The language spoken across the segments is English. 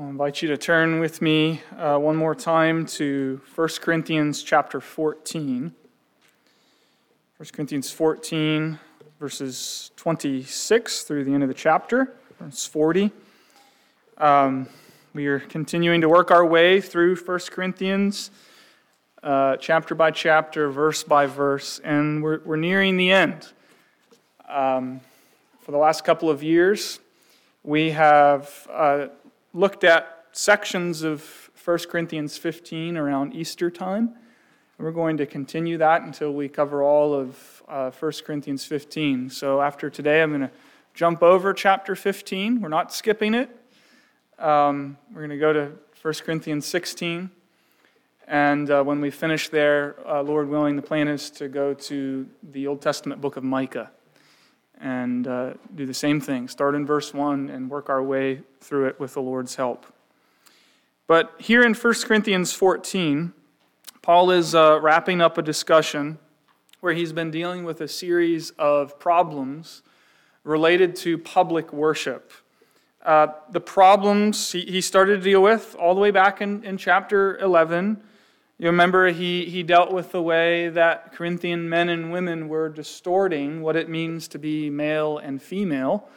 I'll invite you to turn with me uh, one more time to 1 Corinthians chapter 14. 1 Corinthians 14, verses 26 through the end of the chapter, verse 40. Um, we are continuing to work our way through 1 Corinthians, uh, chapter by chapter, verse by verse, and we're, we're nearing the end. Um, for the last couple of years, we have uh, looked at sections of 1 Corinthians 15 around Easter time. And we're going to continue that until we cover all of uh, 1 Corinthians 15. So after today, I'm going to jump over chapter 15. We're not skipping it. Um, we're going to go to 1 Corinthians 16. And uh, when we finish there, uh, Lord willing, the plan is to go to the Old Testament book of Micah and uh, do the same thing. Start in verse 1 and work our way through it with the Lord's help. But here in 1 Corinthians 14, Paul is uh, wrapping up a discussion where he's been dealing with a series of problems related to public worship. Uh, the problems he, started to deal with all the way back in, in chapter 11 you remember he, he dealt with the way that Corinthian men and women were distorting what it means to be male and female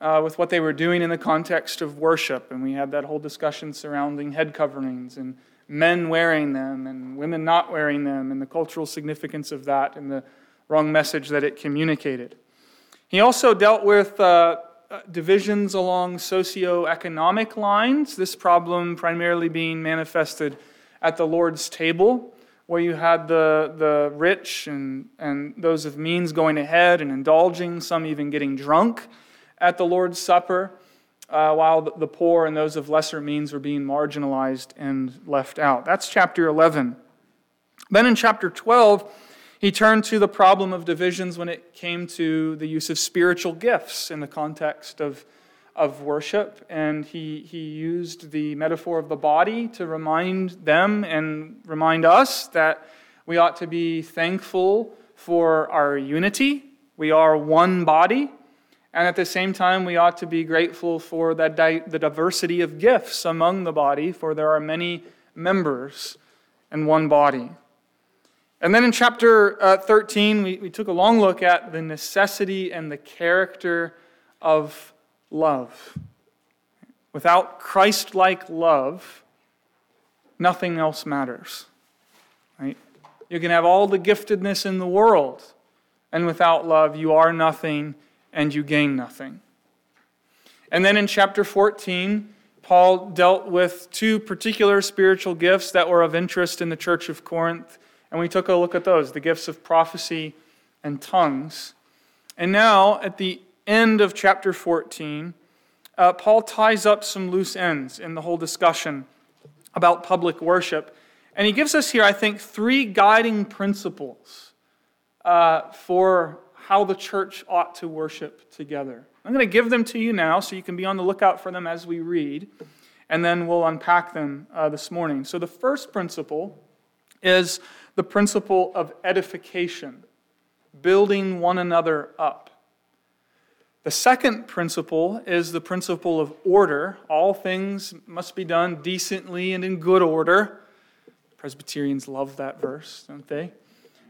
uh, with what they were doing in the context of worship. And we had that whole discussion surrounding head coverings and men wearing them and women not wearing them and the cultural significance of that and the wrong message that it communicated. He also dealt with uh, uh divisions along socioeconomic lines, this problem primarily being manifested at the Lord's table, where you had the, the rich and, and those of means going ahead and indulging, some even getting drunk at the Lord's Supper, uh, while the poor and those of lesser means were being marginalized and left out. That's chapter 11. Then in chapter 12, he turned to the problem of divisions when it came to the use of spiritual gifts in the context of of worship, and he, he used the metaphor of the body to remind them and remind us that we ought to be thankful for our unity. We are one body. And at the same time, we ought to be grateful for that di- the diversity of gifts among the body, for there are many members in one body. And then in chapter uh, 13, we, we took a long look at the necessity and the character of love. Without Christ like love, nothing else matters. Right? You can have all the giftedness in the world, and without love, you are nothing and you gain nothing. And then in chapter 14, Paul dealt with two particular spiritual gifts that were of interest in the church of Corinth, and we took a look at those the gifts of prophecy and tongues. And now, at the end of chapter 14, uh, Paul ties up some loose ends in the whole discussion about public worship. And he gives us here, I think, three guiding principles uh, for how the church ought to worship together. I'm going to give them to you now so you can be on the lookout for them as we read, and then we'll unpack them uh, this morning. So, the first principle is the principle of edification, building one another up. The second principle is the principle of order. All things must be done decently and in good order. Presbyterians love that verse, don't they?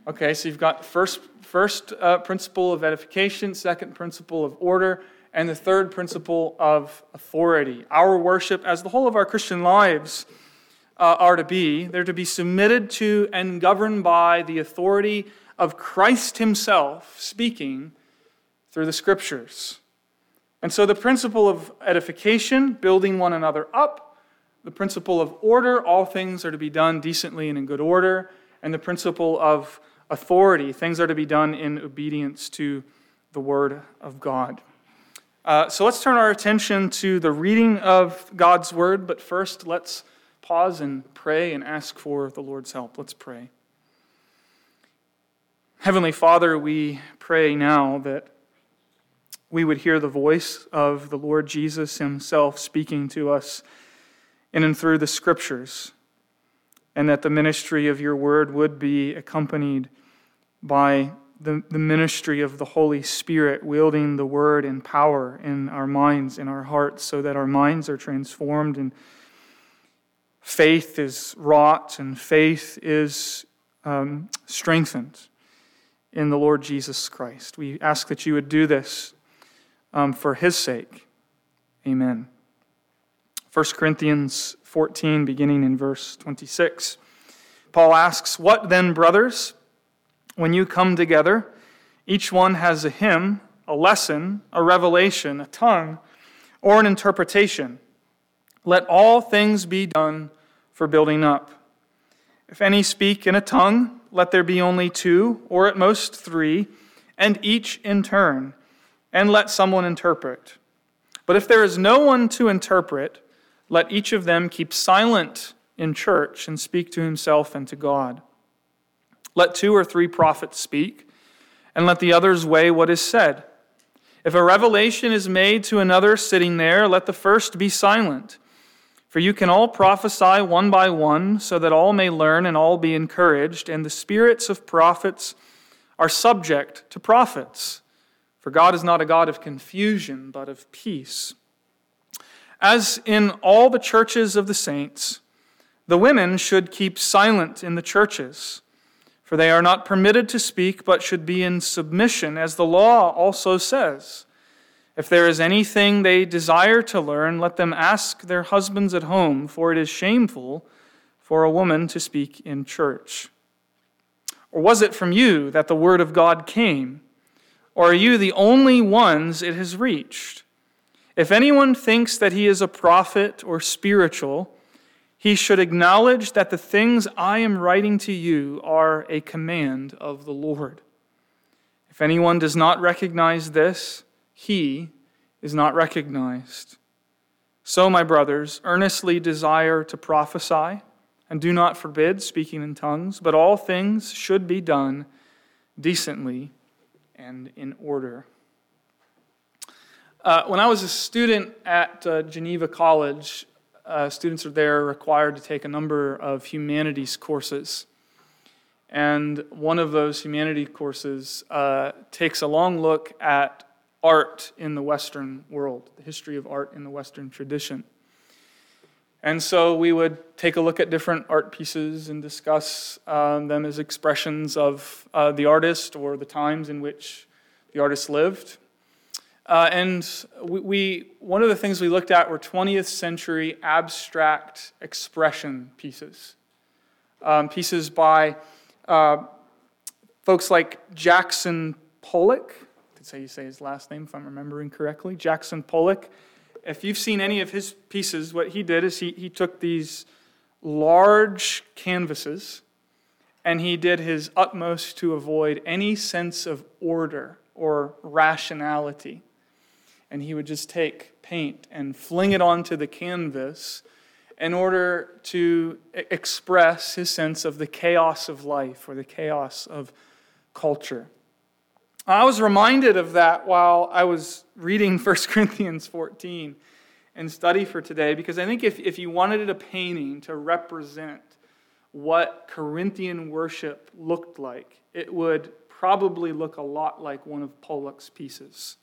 Okay, so you've got first, first uh, principle of edification, second principle of order, and the third principle of authority. Our worship, as the whole of our Christian lives uh, are to be, they're to be submitted to and governed by the authority of Christ Himself speaking through the scriptures. And so the principle of edification, building one another up, the principle of order, all things are to be done decently and in good order, and the principle of authority, things are to be done in obedience to the Word of God. Uh, so let's turn our attention to the reading of God's Word, but first let's pause and pray and ask for the Lord's help. Let's pray. Heavenly Father, we pray now that we would hear the voice of the Lord Jesus Himself speaking to us in and through the Scriptures, and that the ministry of your word would be accompanied by the, the ministry of the Holy Spirit wielding the word in power in our minds, in our hearts, so that our minds are transformed and faith is wrought and faith is um, strengthened in the Lord Jesus Christ. We ask that you would do this um, for his sake. Amen. 1 Corinthians 14, beginning in verse 26. Paul asks, What then, brothers? When you come together, each one has a hymn, a lesson, a revelation, a tongue, or an interpretation. Let all things be done for building up. If any speak in a tongue, let there be only two, or at most three, and each in turn, and let someone interpret. But if there is no one to interpret, let each of them keep silent in church and speak to himself and to God. Let two or three prophets speak, and let the others weigh what is said. If a revelation is made to another sitting there, let the first be silent. For you can all prophesy one by one, so that all may learn and all be encouraged, and the spirits of prophets are subject to prophets. For God is not a God of confusion, but of peace. As in all the churches of the saints, the women should keep silent in the churches, for they are not permitted to speak, but should be in submission, as the law also says. If there is anything they desire to learn, let them ask their husbands at home, for it is shameful for a woman to speak in church. Or was it from you that the word of God came? Or are you the only ones it has reached? If anyone thinks that he is a prophet or spiritual, he should acknowledge that the things I am writing to you are a command of the Lord. If anyone does not recognize this, he is not recognized. So, my brothers, earnestly desire to prophesy, and do not forbid speaking in tongues, but all things should be done decently and in order. Uh, when I was a student at uh, Geneva College, uh, students are there required to take a number of humanities courses. And one of those humanity courses uh, takes a long look at art in the Western world, the history of art in the Western tradition. And so we would take a look at different art pieces and discuss um, them as expressions of uh, the artist or the times in which the artist lived. Uh, and we, we, one of the things we looked at were 20th century abstract expression pieces. Um, pieces by uh, folks like Jackson Pollock. That's how you say his last name, if I'm remembering correctly. Jackson Pollock. If you've seen any of his pieces, what he did is he, he took these large canvases and he did his utmost to avoid any sense of order or rationality and he would just take paint and fling it onto the canvas in order to express his sense of the chaos of life or the chaos of culture. I was reminded of that while I was reading 1 Corinthians 14 and study for today because I think if, if you wanted a painting to represent what Corinthian worship looked like, it would probably look a lot like one of Pollock's pieces.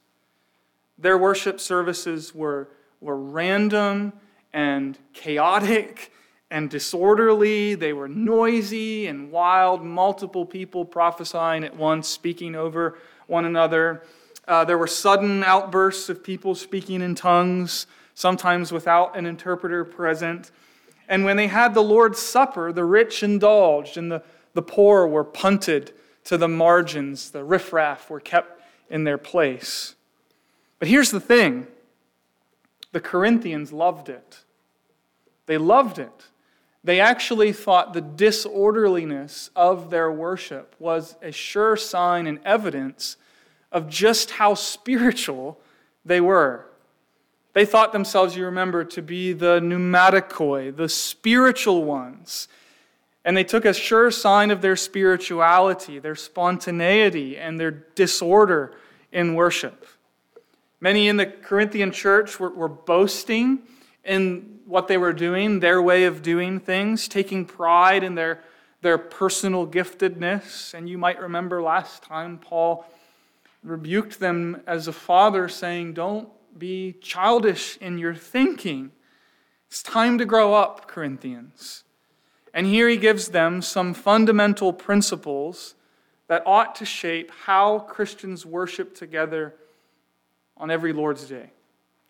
Their worship services were, were random and chaotic and disorderly. They were noisy and wild, multiple people prophesying at once, speaking over one another. Uh, there were sudden outbursts of people speaking in tongues, sometimes without an interpreter present. And when they had the Lord's Supper, the rich indulged and the, the poor were punted to the margins. The riffraff were kept in their place. But here's the thing the Corinthians loved it. They loved it. They actually thought the disorderliness of their worship was a sure sign and evidence of just how spiritual they were. They thought themselves, you remember, to be the pneumatikoi, the spiritual ones. And they took a sure sign of their spirituality, their spontaneity, and their disorder in worship. Many in the Corinthian church were, were boasting in what they were doing, their way of doing things, taking pride in their, their personal giftedness. And you might remember last time Paul rebuked them as a father, saying, Don't be childish in your thinking. It's time to grow up, Corinthians. And here he gives them some fundamental principles that ought to shape how Christians worship together on every Lord's Day.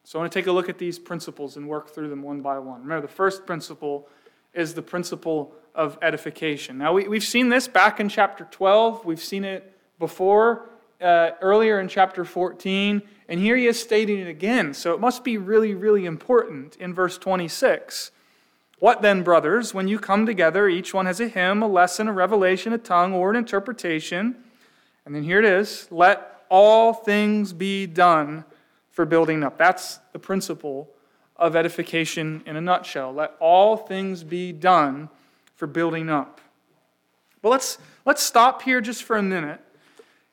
So I want to take a look at these principles and work through them one by one. Remember, the first principle is the principle of edification. Now, we, we've seen this back in chapter 12, we've seen it before, uh, earlier in chapter 14, and here he is stating it again. So it must be really, really important in verse 26. What then, brothers, when you come together, each one has a hymn, a lesson, a revelation, a tongue, or an interpretation. And then here it is let all things be done for building up. That's the principle of edification in a nutshell. Let all things be done for building up. But let's, let's stop here just for a minute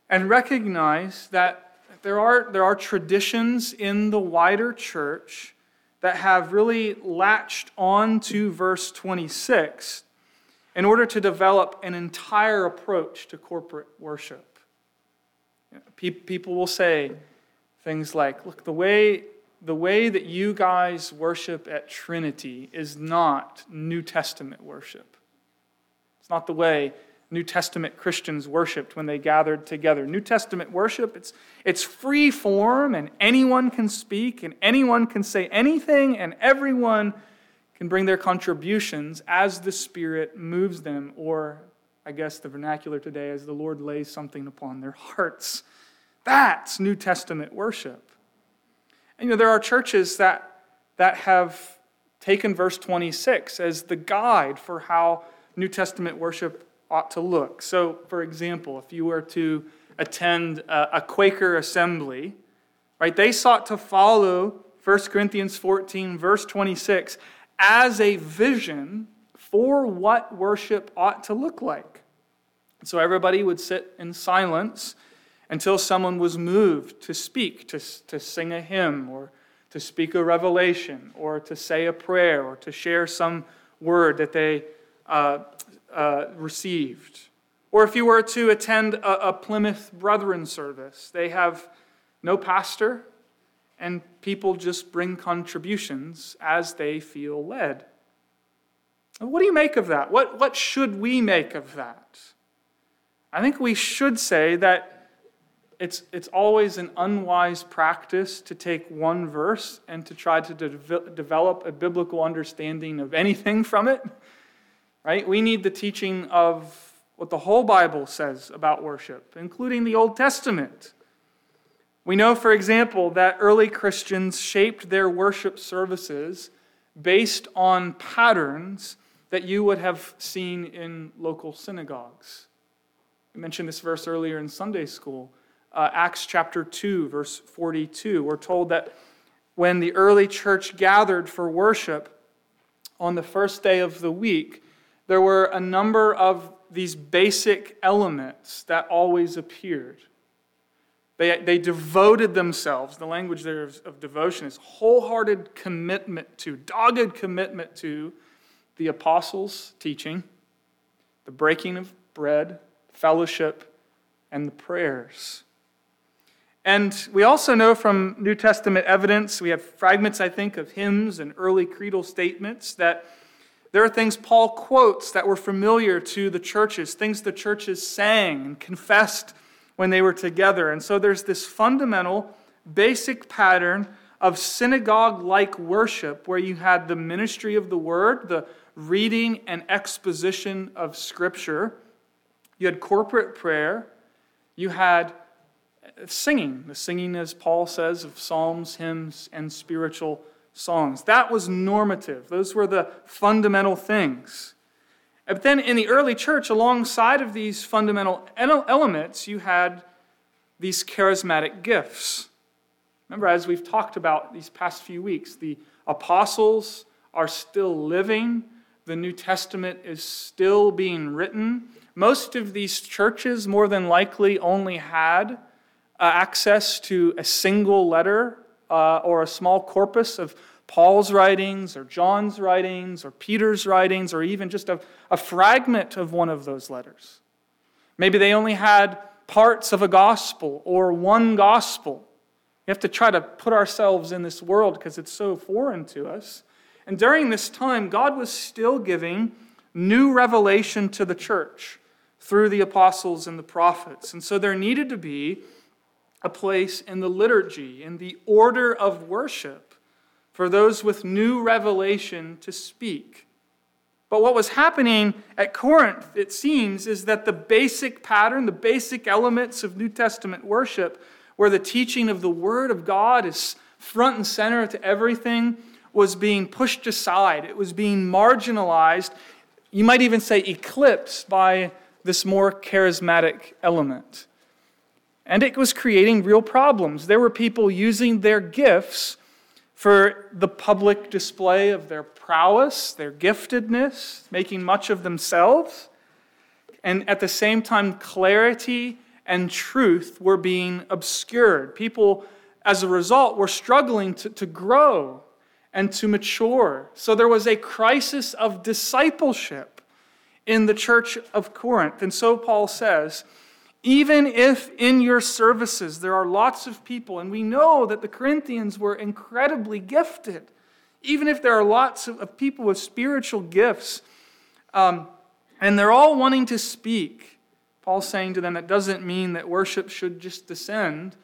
and recognize that there are, there are traditions in the wider church that have really latched on to verse 26 in order to develop an entire approach to corporate worship. People will say things like, look, the way, the way that you guys worship at Trinity is not New Testament worship. It's not the way New Testament Christians worshiped when they gathered together. New Testament worship, it's, it's free form, and anyone can speak, and anyone can say anything, and everyone can bring their contributions as the Spirit moves them, or I guess the vernacular today, as the Lord lays something upon their hearts. That's New Testament worship. And you know, there are churches that, that have taken verse 26 as the guide for how New Testament worship ought to look. So, for example, if you were to attend a, Quaker assembly, right, they sought to follow 1 Corinthians 14, verse 26, as a vision for what worship ought to look like. So everybody would sit in silence until someone was moved to speak, to, to sing a hymn, or to speak a revelation, or to say a prayer, or to share some word that they uh, uh, received. Or if you were to attend a, a Plymouth Brethren service, they have no pastor, and people just bring contributions as they feel led. What do you make of that? What, what should we make of that? I think we should say that it's, it's always an unwise practice to take one verse and to try to de- develop a biblical understanding of anything from it right? We need the teaching of what the whole Bible says about worship, including the Old Testament. We know, for example, that early Christians shaped their worship services based on patterns that you would have seen in local synagogues. I mentioned this verse earlier in Sunday school. Uh, Acts chapter 2, verse 42. We're told that when the early church gathered for worship on the first day of the week, there were a number of these basic elements that always appeared. They, they devoted themselves, the language there of, of devotion is wholehearted commitment to, dogged commitment to the apostles' teaching, the breaking of bread, fellowship, and the prayers. And we also know from New Testament evidence, we have fragments, I think, of hymns and early creedal statements that there are things Paul quotes that were familiar to the churches, things the churches sang and confessed when they were together. And so there's this fundamental, basic pattern of synagogue like worship where you had the ministry of the word, the reading and exposition of scripture, you had corporate prayer, you had singing, the singing, as Paul says, of psalms, hymns, and spiritual songs. That was normative, those were the fundamental things. But then in the early church, alongside of these fundamental elements, you had these charismatic gifts. Remember, as we've talked about these past few weeks, the apostles are still living, the New Testament is still being written. Most of these churches, more than likely, only had access to a single letter uh, or a small corpus of Paul's writings or John's writings or Peter's writings or even just a, a fragment of one of those letters. Maybe they only had parts of a gospel or one gospel. We have to try to put ourselves in this world because it's so foreign to us. And during this time, God was still giving new revelation to the church through the apostles and the prophets. And so there needed to be a place in the liturgy, in the order of worship, for those with new revelation to speak. But what was happening at Corinth, it seems, is that the basic pattern, the basic elements of New Testament worship, where the teaching of the Word of God is front and center to everything, was being pushed aside. It was being marginalized. You might even say eclipsed by this more charismatic element. And it was creating real problems. There were people using their gifts for the public display of their prowess, their giftedness, making much of themselves. And at the same time, clarity and truth were being obscured. People, as a result, were struggling to, to grow and to mature. So there was a crisis of discipleship in the church of Corinth. And so Paul says, even if in your services there are lots of people, and we know that the Corinthians were incredibly gifted, even if there are lots of people with spiritual gifts, um, and they're all wanting to speak, Paul's saying to them that doesn't mean that worship should just descend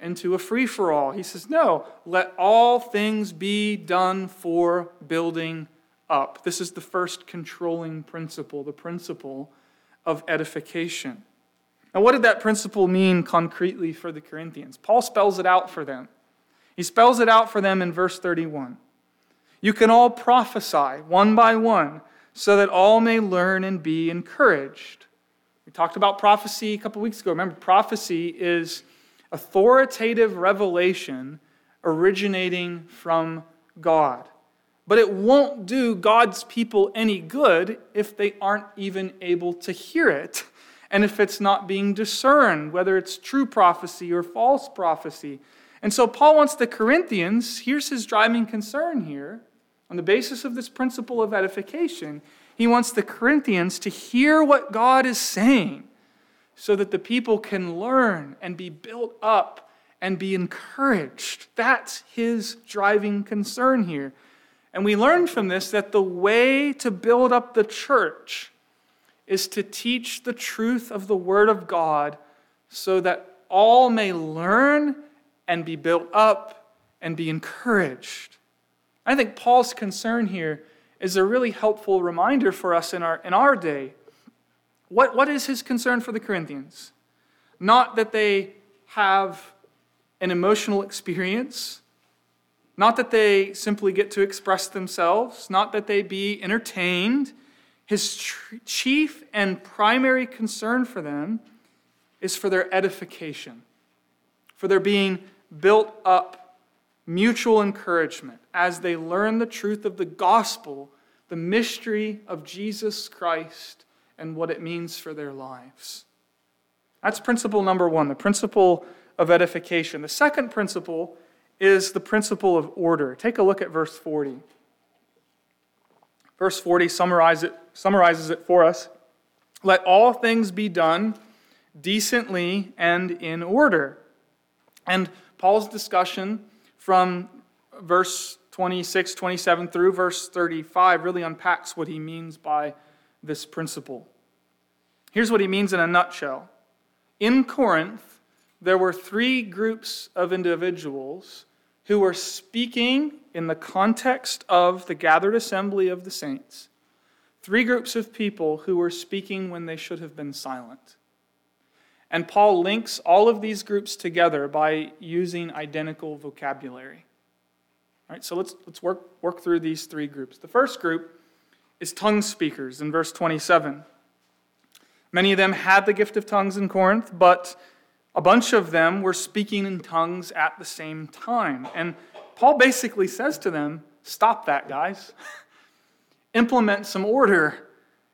into a free for all. He says, no, let all things be done for building up. This is the first controlling principle, the principle of edification. Now, what did that principle mean concretely for the Corinthians? Paul spells it out for them. He spells it out for them in verse 31. You can all prophesy one by one, so that all may learn and be encouraged. We talked about prophecy a couple weeks ago. Remember, prophecy is authoritative revelation originating from God. But it won't do God's people any good if they aren't even able to hear it and if it's not being discerned, whether it's true prophecy or false prophecy. And so Paul wants the Corinthians, here's his driving concern here, on the basis of this principle of edification, he wants the Corinthians to hear what God is saying so that the people can learn and be built up and be encouraged. That's his driving concern here. And we learn from this that the way to build up the church is to teach the truth of the Word of God so that all may learn and be built up and be encouraged. I think Paul's concern here is a really helpful reminder for us in our, in our day. What, what is his concern for the Corinthians? Not that they have an emotional experience, not that they simply get to express themselves, not that they be entertained his tr- chief and primary concern for them is for their edification, for their being built up, mutual encouragement as they learn the truth of the gospel, the mystery of Jesus Christ, and what it means for their lives. That's principle number one, the principle of edification. The second principle is the principle of order. Take a look at verse 40. Verse 40 summarize it, summarizes it for us. Let all things be done decently and in order. And Paul's discussion from verse 26, 27 through verse 35 really unpacks what he means by this principle. Here's what he means in a nutshell. In Corinth, there were three groups of individuals who were speaking in the context of the gathered assembly of the saints. Three groups of people who were speaking when they should have been silent. And Paul links all of these groups together by using identical vocabulary. All right, so let's, let's work, work through these three groups. The first group is tongue speakers in verse 27. Many of them had the gift of tongues in Corinth, but a bunch of them were speaking in tongues at the same time. And Paul basically says to them, Stop that, guys. Implement some order.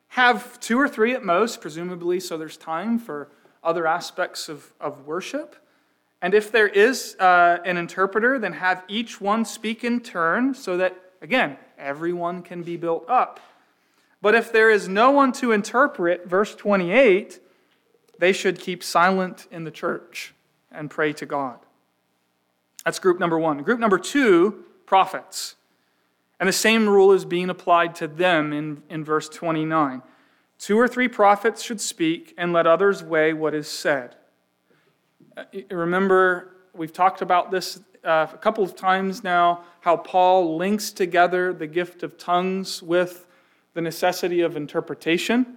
Have two or three at most, presumably, so there's time for other aspects of, of worship. And if there is uh, an interpreter, then have each one speak in turn so that, again, everyone can be built up. But if there is no one to interpret, verse 28, they should keep silent in the church and pray to God. That's group number one. Group number two, prophets. And the same rule is being applied to them in, in verse 29. Two or three prophets should speak, and let others weigh what is said. Uh, remember, we've talked about this uh, a couple of times now how Paul links together the gift of tongues with the necessity of interpretation.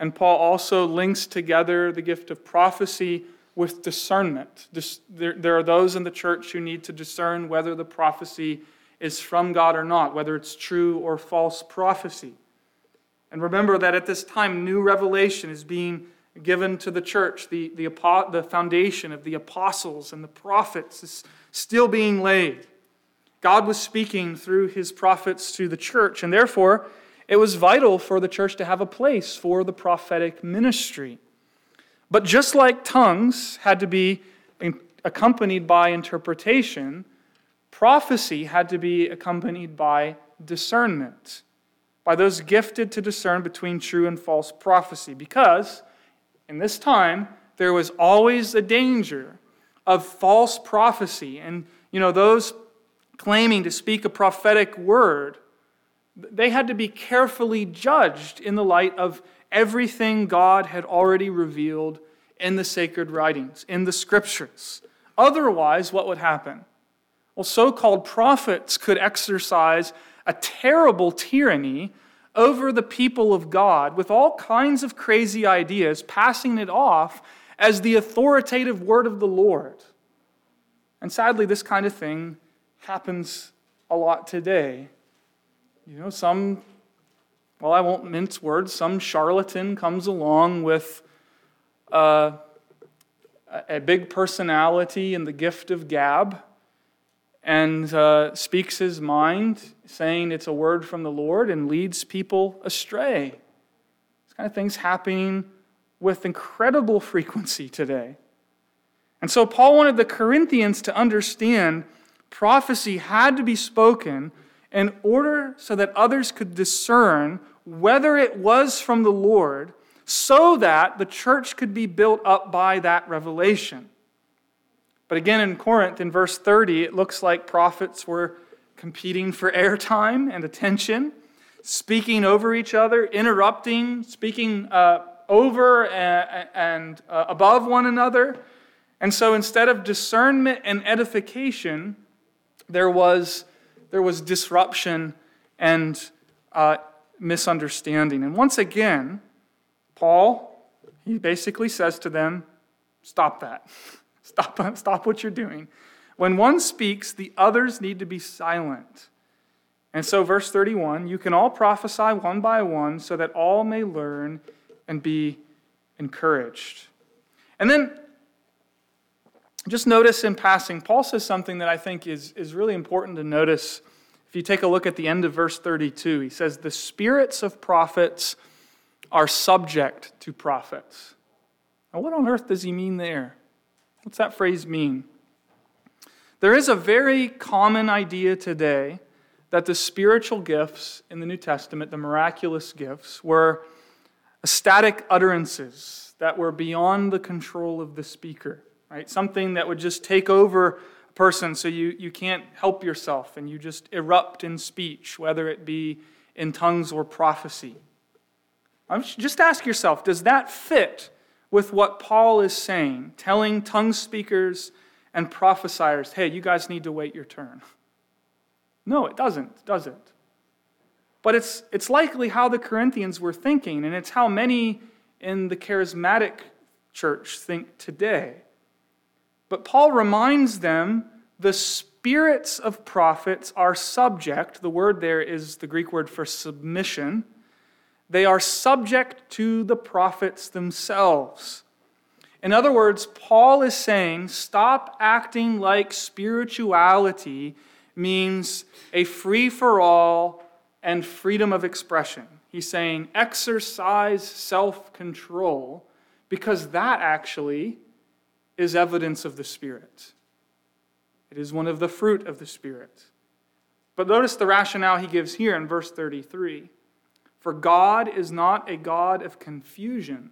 And Paul also links together the gift of prophecy with discernment. There are those in the church who need to discern whether the prophecy is from God or not, whether it's true or false prophecy. And remember that at this time, new revelation is being given to the church. The, the, the foundation of the apostles and the prophets is still being laid. God was speaking through his prophets to the church, and therefore, it was vital for the church to have a place for the prophetic ministry. But just like tongues had to be accompanied by interpretation, prophecy had to be accompanied by discernment, by those gifted to discern between true and false prophecy. Because in this time, there was always a danger of false prophecy. And, you know, those claiming to speak a prophetic word, they had to be carefully judged in the light of everything God had already revealed in the sacred writings, in the scriptures. Otherwise, what would happen? Well, so called prophets could exercise a terrible tyranny over the people of God with all kinds of crazy ideas, passing it off as the authoritative word of the Lord. And sadly, this kind of thing happens a lot today. You know, some well, I won't mince words, some charlatan comes along with uh, a big personality and the gift of gab and uh, speaks his mind, saying it's a word from the Lord, and leads people astray. This kind of things happening with incredible frequency today. And so Paul wanted the Corinthians to understand prophecy had to be spoken in order so that others could discern whether it was from the Lord, so that the church could be built up by that revelation. But again, in Corinth, in verse 30, it looks like prophets were competing for airtime and attention, speaking over each other, interrupting, speaking uh, over and, and uh, above one another. And so instead of discernment and edification, there was there was disruption and uh, misunderstanding. And once again, Paul, he basically says to them, Stop that. Stop, stop what you're doing. When one speaks, the others need to be silent. And so, verse 31 you can all prophesy one by one so that all may learn and be encouraged. And then just notice in passing, Paul says something that I think is, is really important to notice. If you take a look at the end of verse 32, he says, The spirits of prophets are subject to prophets. Now, what on earth does he mean there? What's that phrase mean? There is a very common idea today that the spiritual gifts in the New Testament, the miraculous gifts, were ecstatic utterances that were beyond the control of the speaker right? Something that would just take over a person so you, you can't help yourself and you just erupt in speech, whether it be in tongues or prophecy. Just ask yourself does that fit with what Paul is saying, telling tongue speakers and prophesiers, hey, you guys need to wait your turn? No, it doesn't, does it? But it's, it's likely how the Corinthians were thinking, and it's how many in the charismatic church think today. But Paul reminds them the spirits of prophets are subject, the word there is the Greek word for submission. They are subject to the prophets themselves. In other words, Paul is saying stop acting like spirituality means a free for all and freedom of expression. He's saying exercise self control because that actually is evidence of the Spirit. It is one of the fruit of the Spirit. But notice the rationale he gives here in verse 33 For God is not a God of confusion,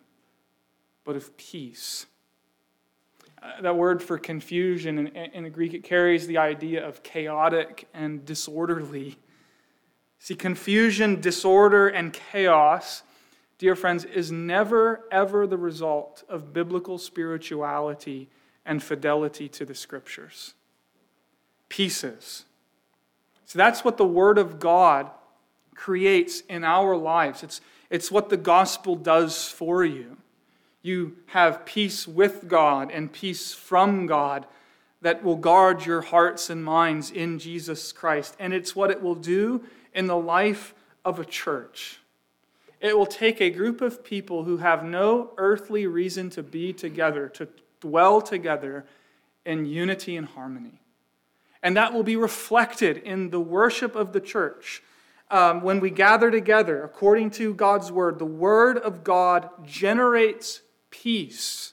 but of peace. Uh, that word for confusion in, in the Greek, it carries the idea of chaotic and disorderly. See, confusion, disorder, and chaos, dear friends, is never, ever the result of biblical spirituality and fidelity to the scriptures. Pieces. So that's what the Word of God creates in our lives. It's, it's what the gospel does for you. You have peace with God and peace from God that will guard your hearts and minds in Jesus Christ. And it's what it will do in the life of a church. It will take a group of people who have no earthly reason to be together, to dwell together in unity and harmony. And that will be reflected in the worship of the church. Um, when we gather together according to God's word, the word of God generates peace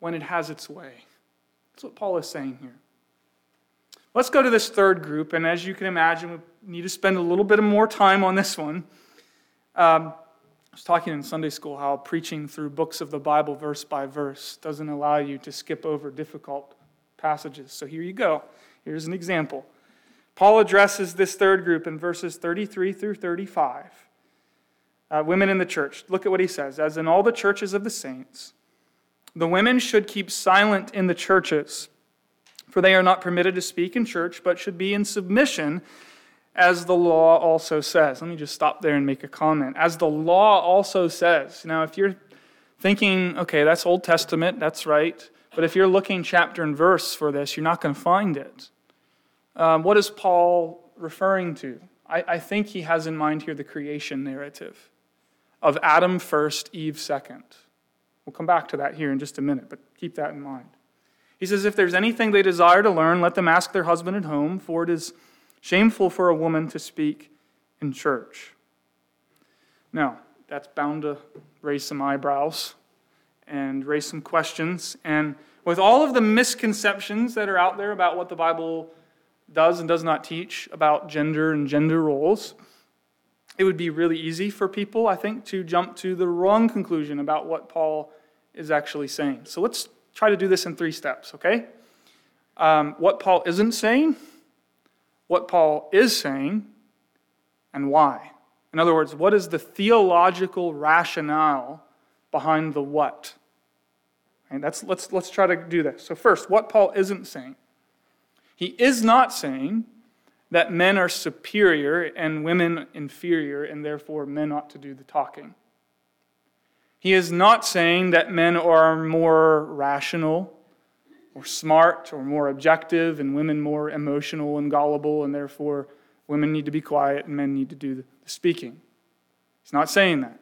when it has its way. That's what Paul is saying here. Let's go to this third group, and as you can imagine, we need to spend a little bit more time on this one. Um, I was talking in Sunday school how preaching through books of the Bible verse by verse doesn't allow you to skip over difficult passages. So here you go. Here's an example. Paul addresses this third group in verses 33 through 35. Uh, women in the church. Look at what he says. As in all the churches of the saints, the women should keep silent in the churches, for they are not permitted to speak in church, but should be in submission, as the law also says. Let me just stop there and make a comment. As the law also says. Now, if you're thinking, okay, that's Old Testament, that's right, but if you're looking chapter and verse for this, you're not going to find it. Um, what is Paul referring to? I, I think he has in mind here the creation narrative of Adam first, Eve second. We'll come back to that here in just a minute, but keep that in mind. He says, If there's anything they desire to learn, let them ask their husband at home, for it is shameful for a woman to speak in church. Now, that's bound to raise some eyebrows and raise some questions. And with all of the misconceptions that are out there about what the Bible does and does not teach about gender and gender roles, it would be really easy for people, I think, to jump to the wrong conclusion about what Paul is actually saying. So let's try to do this in three steps, okay? Um, what Paul isn't saying, what Paul is saying, and why. In other words, what is the theological rationale behind the what? Right, that's, let's, let's try to do this. So, first, what Paul isn't saying. He is not saying that men are superior and women inferior, and therefore men ought to do the talking. He is not saying that men are more rational or smart or more objective and women more emotional and gullible, and therefore women need to be quiet and men need to do the speaking. He's not saying that.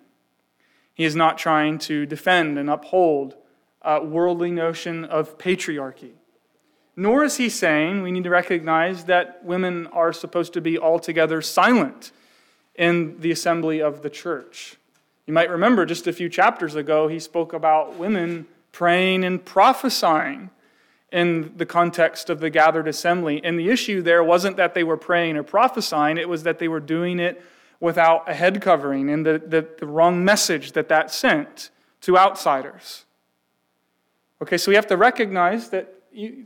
He is not trying to defend and uphold a worldly notion of patriarchy. Nor is he saying we need to recognize that women are supposed to be altogether silent in the assembly of the church. You might remember just a few chapters ago, he spoke about women praying and prophesying in the context of the gathered assembly. And the issue there wasn't that they were praying or prophesying, it was that they were doing it without a head covering and the, the, the wrong message that that sent to outsiders. Okay, so we have to recognize that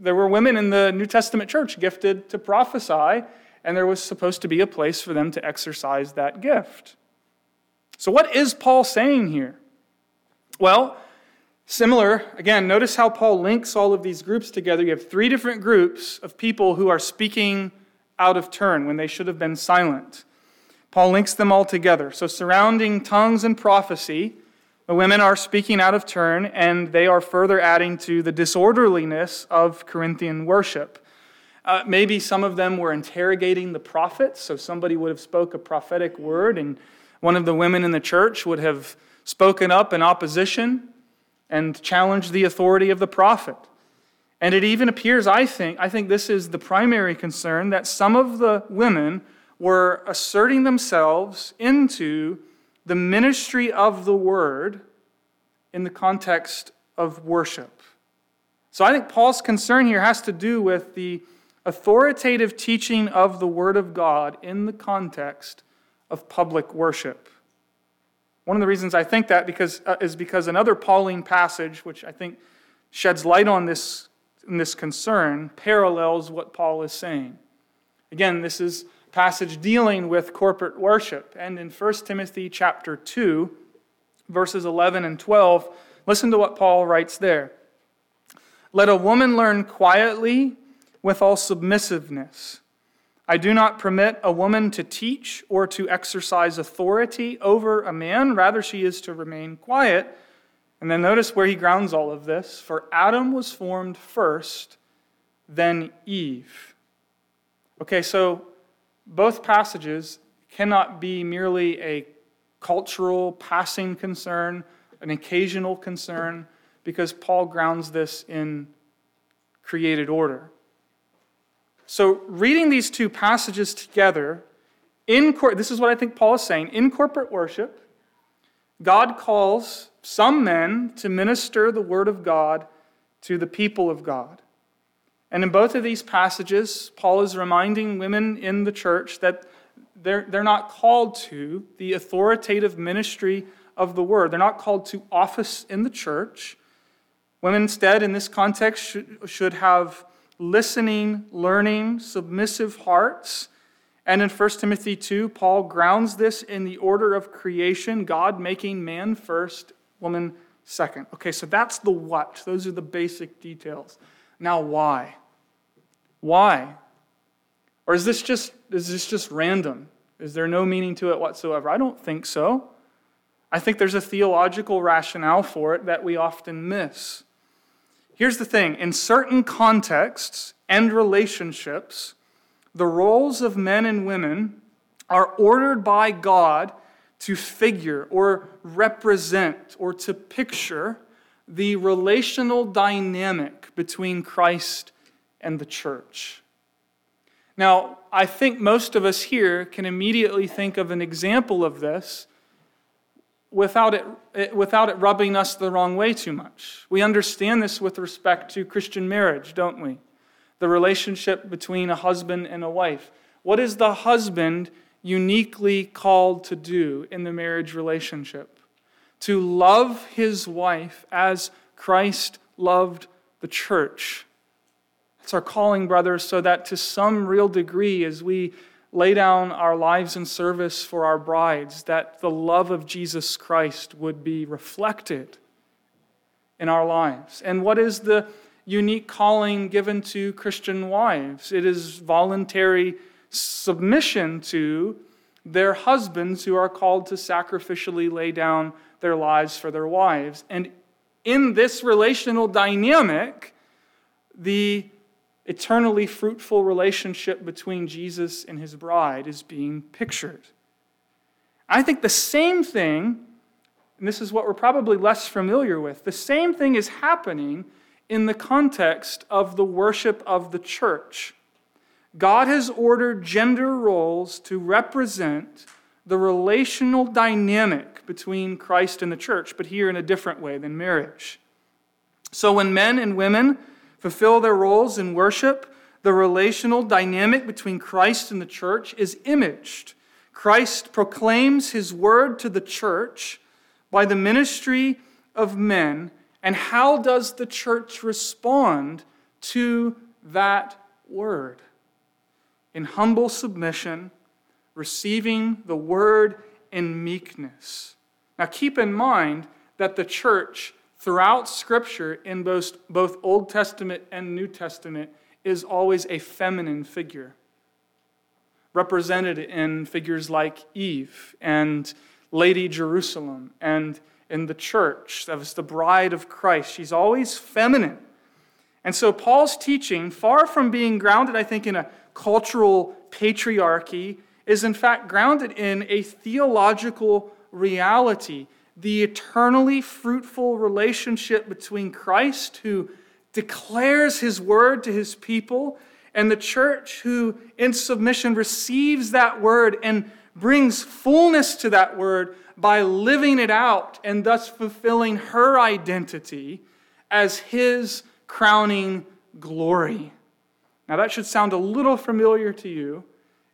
there were women in the New Testament church gifted to prophesy, and there was supposed to be a place for them to exercise that gift. So, what is Paul saying here? Well, similar, again, notice how Paul links all of these groups together. You have three different groups of people who are speaking out of turn when they should have been silent. Paul links them all together. So, surrounding tongues and prophecy, the women are speaking out of turn, and they are further adding to the disorderliness of Corinthian worship. Uh, maybe some of them were interrogating the prophets, so somebody would have spoke a prophetic word, and one of the women in the church would have spoken up in opposition and challenged the authority of the prophet. And it even appears, I think, I think this is the primary concern, that some of the women were asserting themselves into the ministry of the word in the context of worship. So I think Paul's concern here has to do with the authoritative teaching of the Word of God in the context of public worship. One of the reasons I think that because, uh, is because another Pauline passage, which I think sheds light on this, this concern, parallels what Paul is saying. Again, this is passage dealing with corporate worship. And in 1 Timothy chapter 2, verses 11 and 12, listen to what Paul writes there. Let a woman learn quietly with all submissiveness. I do not permit a woman to teach or to exercise authority over a man. Rather, she is to remain quiet. And then notice where he grounds all of this. For Adam was formed first, then Eve. Okay, so both passages cannot be merely a cultural, passing concern, an occasional concern, because Paul grounds this in created order. So, reading these two passages together, in cor- this is what I think Paul is saying. In corporate worship, God calls some men to minister the word of God to the people of God. And in both of these passages, Paul is reminding women in the church that they're, they're not called to the authoritative ministry of the word. They're not called to office in the church. Women, instead, in this context, should, should have listening, learning, submissive hearts. And in 1 Timothy 2, Paul grounds this in the order of creation God making man first, woman second. Okay, so that's the what. Those are the basic details. Now, why? Why? Or is this just, is this just random? Is there no meaning to it whatsoever? I don't think so. I think there's a theological rationale for it that we often miss. Here's the thing in certain contexts and relationships, the roles of men and women are ordered by God to figure or represent or to picture the relational dynamic between Christ and the church. Now, I think most of us here can immediately think of an example of this without it, without it rubbing us the wrong way too much. We understand this with respect to Christian marriage, don't we? The relationship between a husband and a wife. What is the husband uniquely called to do in the marriage relationship? To love his wife as Christ loved the church. It's our calling, brothers, so that to some real degree, as we lay down our lives in service for our brides, that the love of Jesus Christ would be reflected in our lives. And what is the unique calling given to Christian wives? It is voluntary submission to their husbands who are called to sacrificially lay down their lives for their wives. And in this relational dynamic, the eternally fruitful relationship between Jesus and his bride is being pictured. I think the same thing, and this is what we're probably less familiar with, the same thing is happening in the context of the worship of the church. God has ordered gender roles to represent the relational dynamic between Christ and the church, but here in a different way than marriage. So when men and women fulfill their roles in worship, the relational dynamic between Christ and the church is imaged. Christ proclaims his word to the church by the ministry of men. And how does the church respond to that word? In humble submission, receiving the word in meekness. Now, keep in mind that the church throughout Scripture, in both, both Old Testament and New Testament, is always a feminine figure, represented in figures like Eve and Lady Jerusalem and in the church. That was the bride of Christ. She's always feminine. And so Paul's teaching, far from being grounded, I think, in a cultural patriarchy, is in fact grounded in a theological reality the eternally fruitful relationship between Christ, who declares his word to his people, and the church, who in submission receives that word and brings fullness to that word by living it out and thus fulfilling her identity as his crowning glory. Now, that should sound a little familiar to you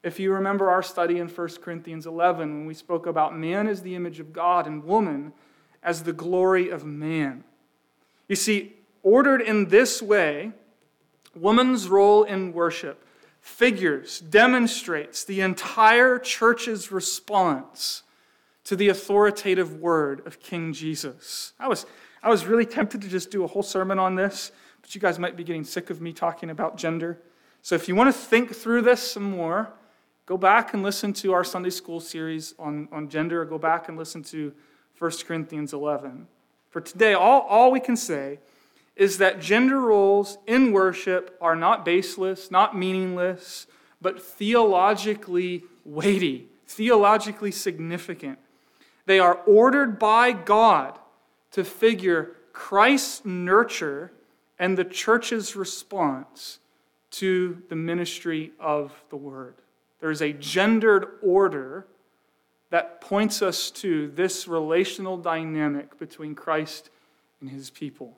if you remember our study in 1 Corinthians 11 when we spoke about man as the image of God and woman as the glory of man. You see, ordered in this way, woman's role in worship figures, demonstrates the entire church's response to the authoritative word of King Jesus. I was, I was really tempted to just do a whole sermon on this, but you guys might be getting sick of me talking about gender. So if you want to think through this some more, go back and listen to our Sunday school series on, on gender, go back and listen to 1 Corinthians 11. For today, all, all we can say is that gender roles in worship are not baseless, not meaningless, but theologically weighty, theologically significant. They are ordered by God to figure Christ's nurture and the church's response to the ministry of the word. There is a gendered order that points us to this relational dynamic between Christ and his people.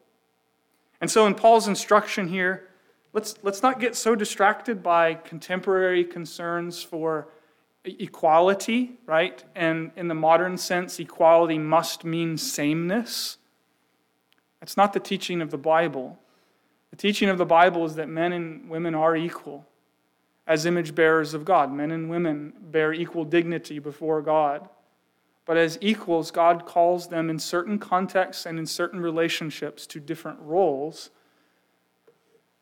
And so, in Paul's instruction here, let's, let's not get so distracted by contemporary concerns for equality, right? And in the modern sense, equality must mean sameness. That's not the teaching of the Bible. The teaching of the Bible is that men and women are equal as image bearers of God. Men and women bear equal dignity before God. But as equals, God calls them in certain contexts and in certain relationships to different roles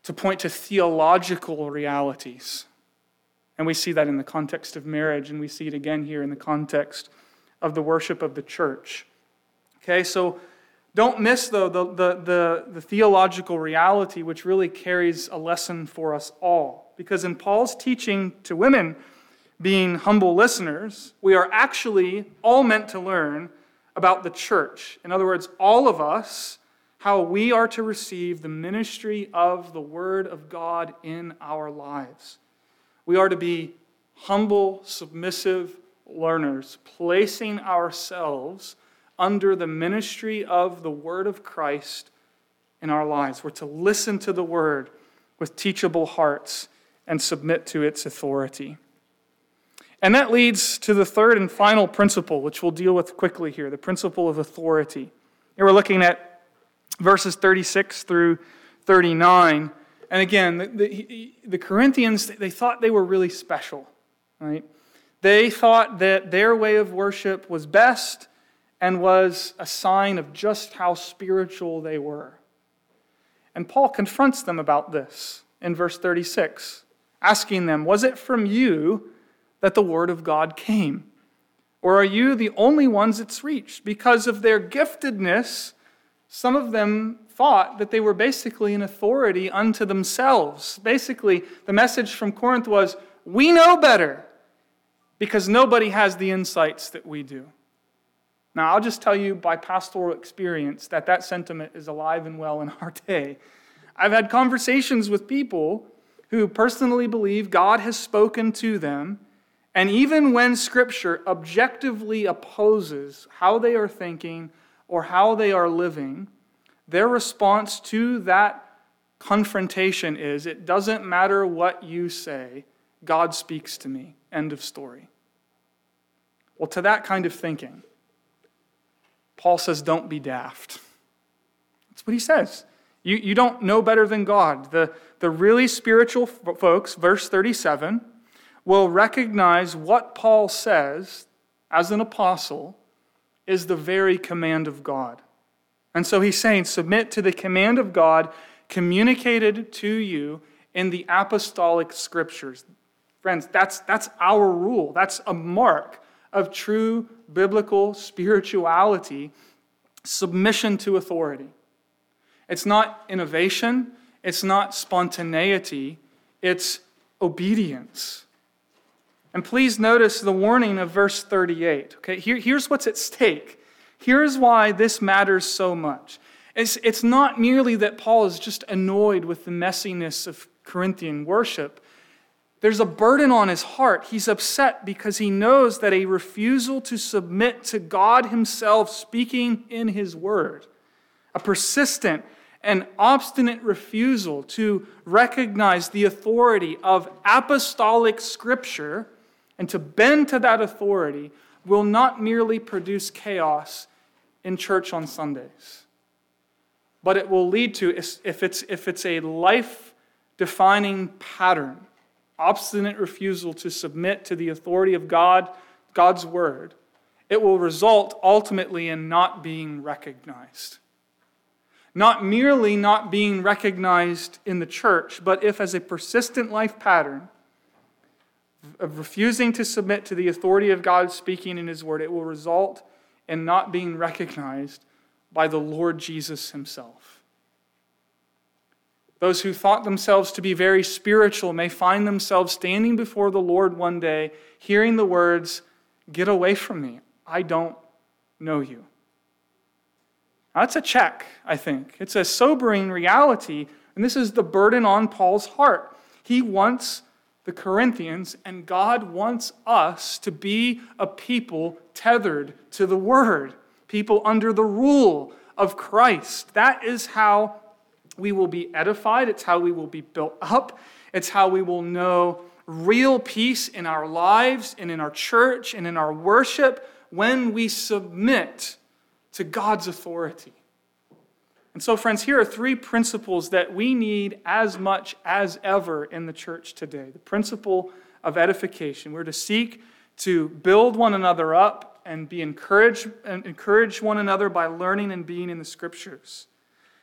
to point to theological realities. And we see that in the context of marriage, and we see it again here in the context of the worship of the church. Okay, so don't miss, though, the, the, the, the, theological reality, which really carries a lesson for us all. Because in Paul's teaching to women, being humble listeners, we are actually all meant to learn about the church. In other words, all of us, how we are to receive the ministry of the Word of God in our lives. We are to be humble, submissive learners, placing ourselves under the ministry of the Word of Christ in our lives. We're to listen to the Word with teachable hearts and submit to its authority. And that leads to the third and final principle, which we'll deal with quickly here the principle of authority. Here we're looking at verses 36 through 39. And again, the, the, the, Corinthians, they thought they were really special, right? They thought that their way of worship was best and was a sign of just how spiritual they were. And Paul confronts them about this in verse 36, asking them, Was it from you? that the Word of God came? Or are you the only ones it's reached? Because of their giftedness, some of them thought that they were basically an authority unto themselves. Basically, the message from Corinth was we know better because nobody has the insights that we do. Now, I'll just tell you by pastoral experience that that sentiment is alive and well in our day. I've had conversations with people who personally believe God has spoken to them and even when Scripture objectively opposes how they are thinking or how they are living, their response to that confrontation is it doesn't matter what you say, God speaks to me. End of story. Well, to that kind of thinking, Paul says, don't be daft. That's what he says. You, you don't know better than God. The, the really spiritual folks, verse 37, will recognize what Paul says as an apostle is the very command of God. And so he's saying, submit to the command of God communicated to you in the apostolic scriptures. Friends, that's, that's our rule. That's a mark of true biblical spirituality submission to authority. It's not innovation, it's not spontaneity, it's obedience. And please notice the warning of verse 38. Okay, Here, here's what's at stake. Here's why this matters so much. It's, it's not merely that Paul is just annoyed with the messiness of Corinthian worship. There's a burden on his heart. He's upset because he knows that a refusal to submit to God Himself speaking in His Word, a persistent and obstinate refusal to recognize the authority of apostolic scripture and to bend to that authority will not merely produce chaos in church on Sundays, but it will lead to, if it's, if it's a life defining pattern, obstinate refusal to submit to the authority of God, God's word, it will result ultimately in not being recognized. Not merely not being recognized in the church, but if as a persistent life pattern of refusing to submit to the authority of God speaking in His word, it will result in not being recognized by the Lord Jesus Himself. Those who thought themselves to be very spiritual may find themselves standing before the Lord one day, hearing the words, Get away from me. I don't know you. That's a check, I think. It's a sobering reality, and this is the burden on Paul's heart. He wants the Corinthians, and God wants us to be a people tethered to the Word, people under the rule of Christ. That is how we will be edified, it's how we will be built up, it's how we will know real peace in our lives and in our church and in our worship when we submit to God's authority. And so, friends, here are three principles that we need as much as ever in the church today. The principle of edification. We're to seek to build one another up and be encouraged and encourage one another by learning and being in the scriptures.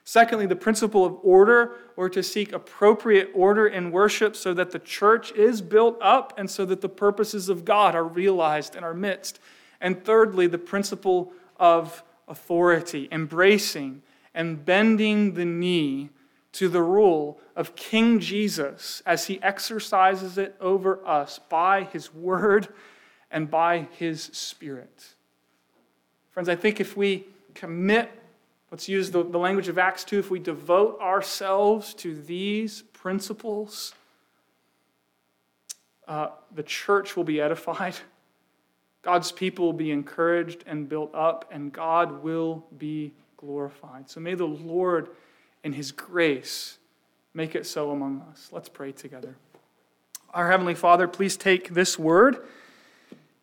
Secondly, the principle of order, we're to seek appropriate order in worship so that the church is built up and so that the purposes of God are realized in our midst. And thirdly, the principle of authority, embracing and bending the knee to the rule of King Jesus as he exercises it over us by his word and by his spirit. Friends, I think if we commit, let's use the, the language of Acts 2, if we devote ourselves to these principles, uh, the church will be edified. God's people will be encouraged and built up, and God will be glorified. So may the Lord, in His grace, make it so among us. Let's pray together. Our Heavenly Father, please take this word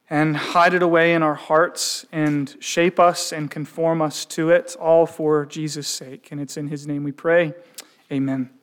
and hide it away in our hearts and shape us and conform us to it, all for Jesus' sake. And it's in His name we pray. Amen.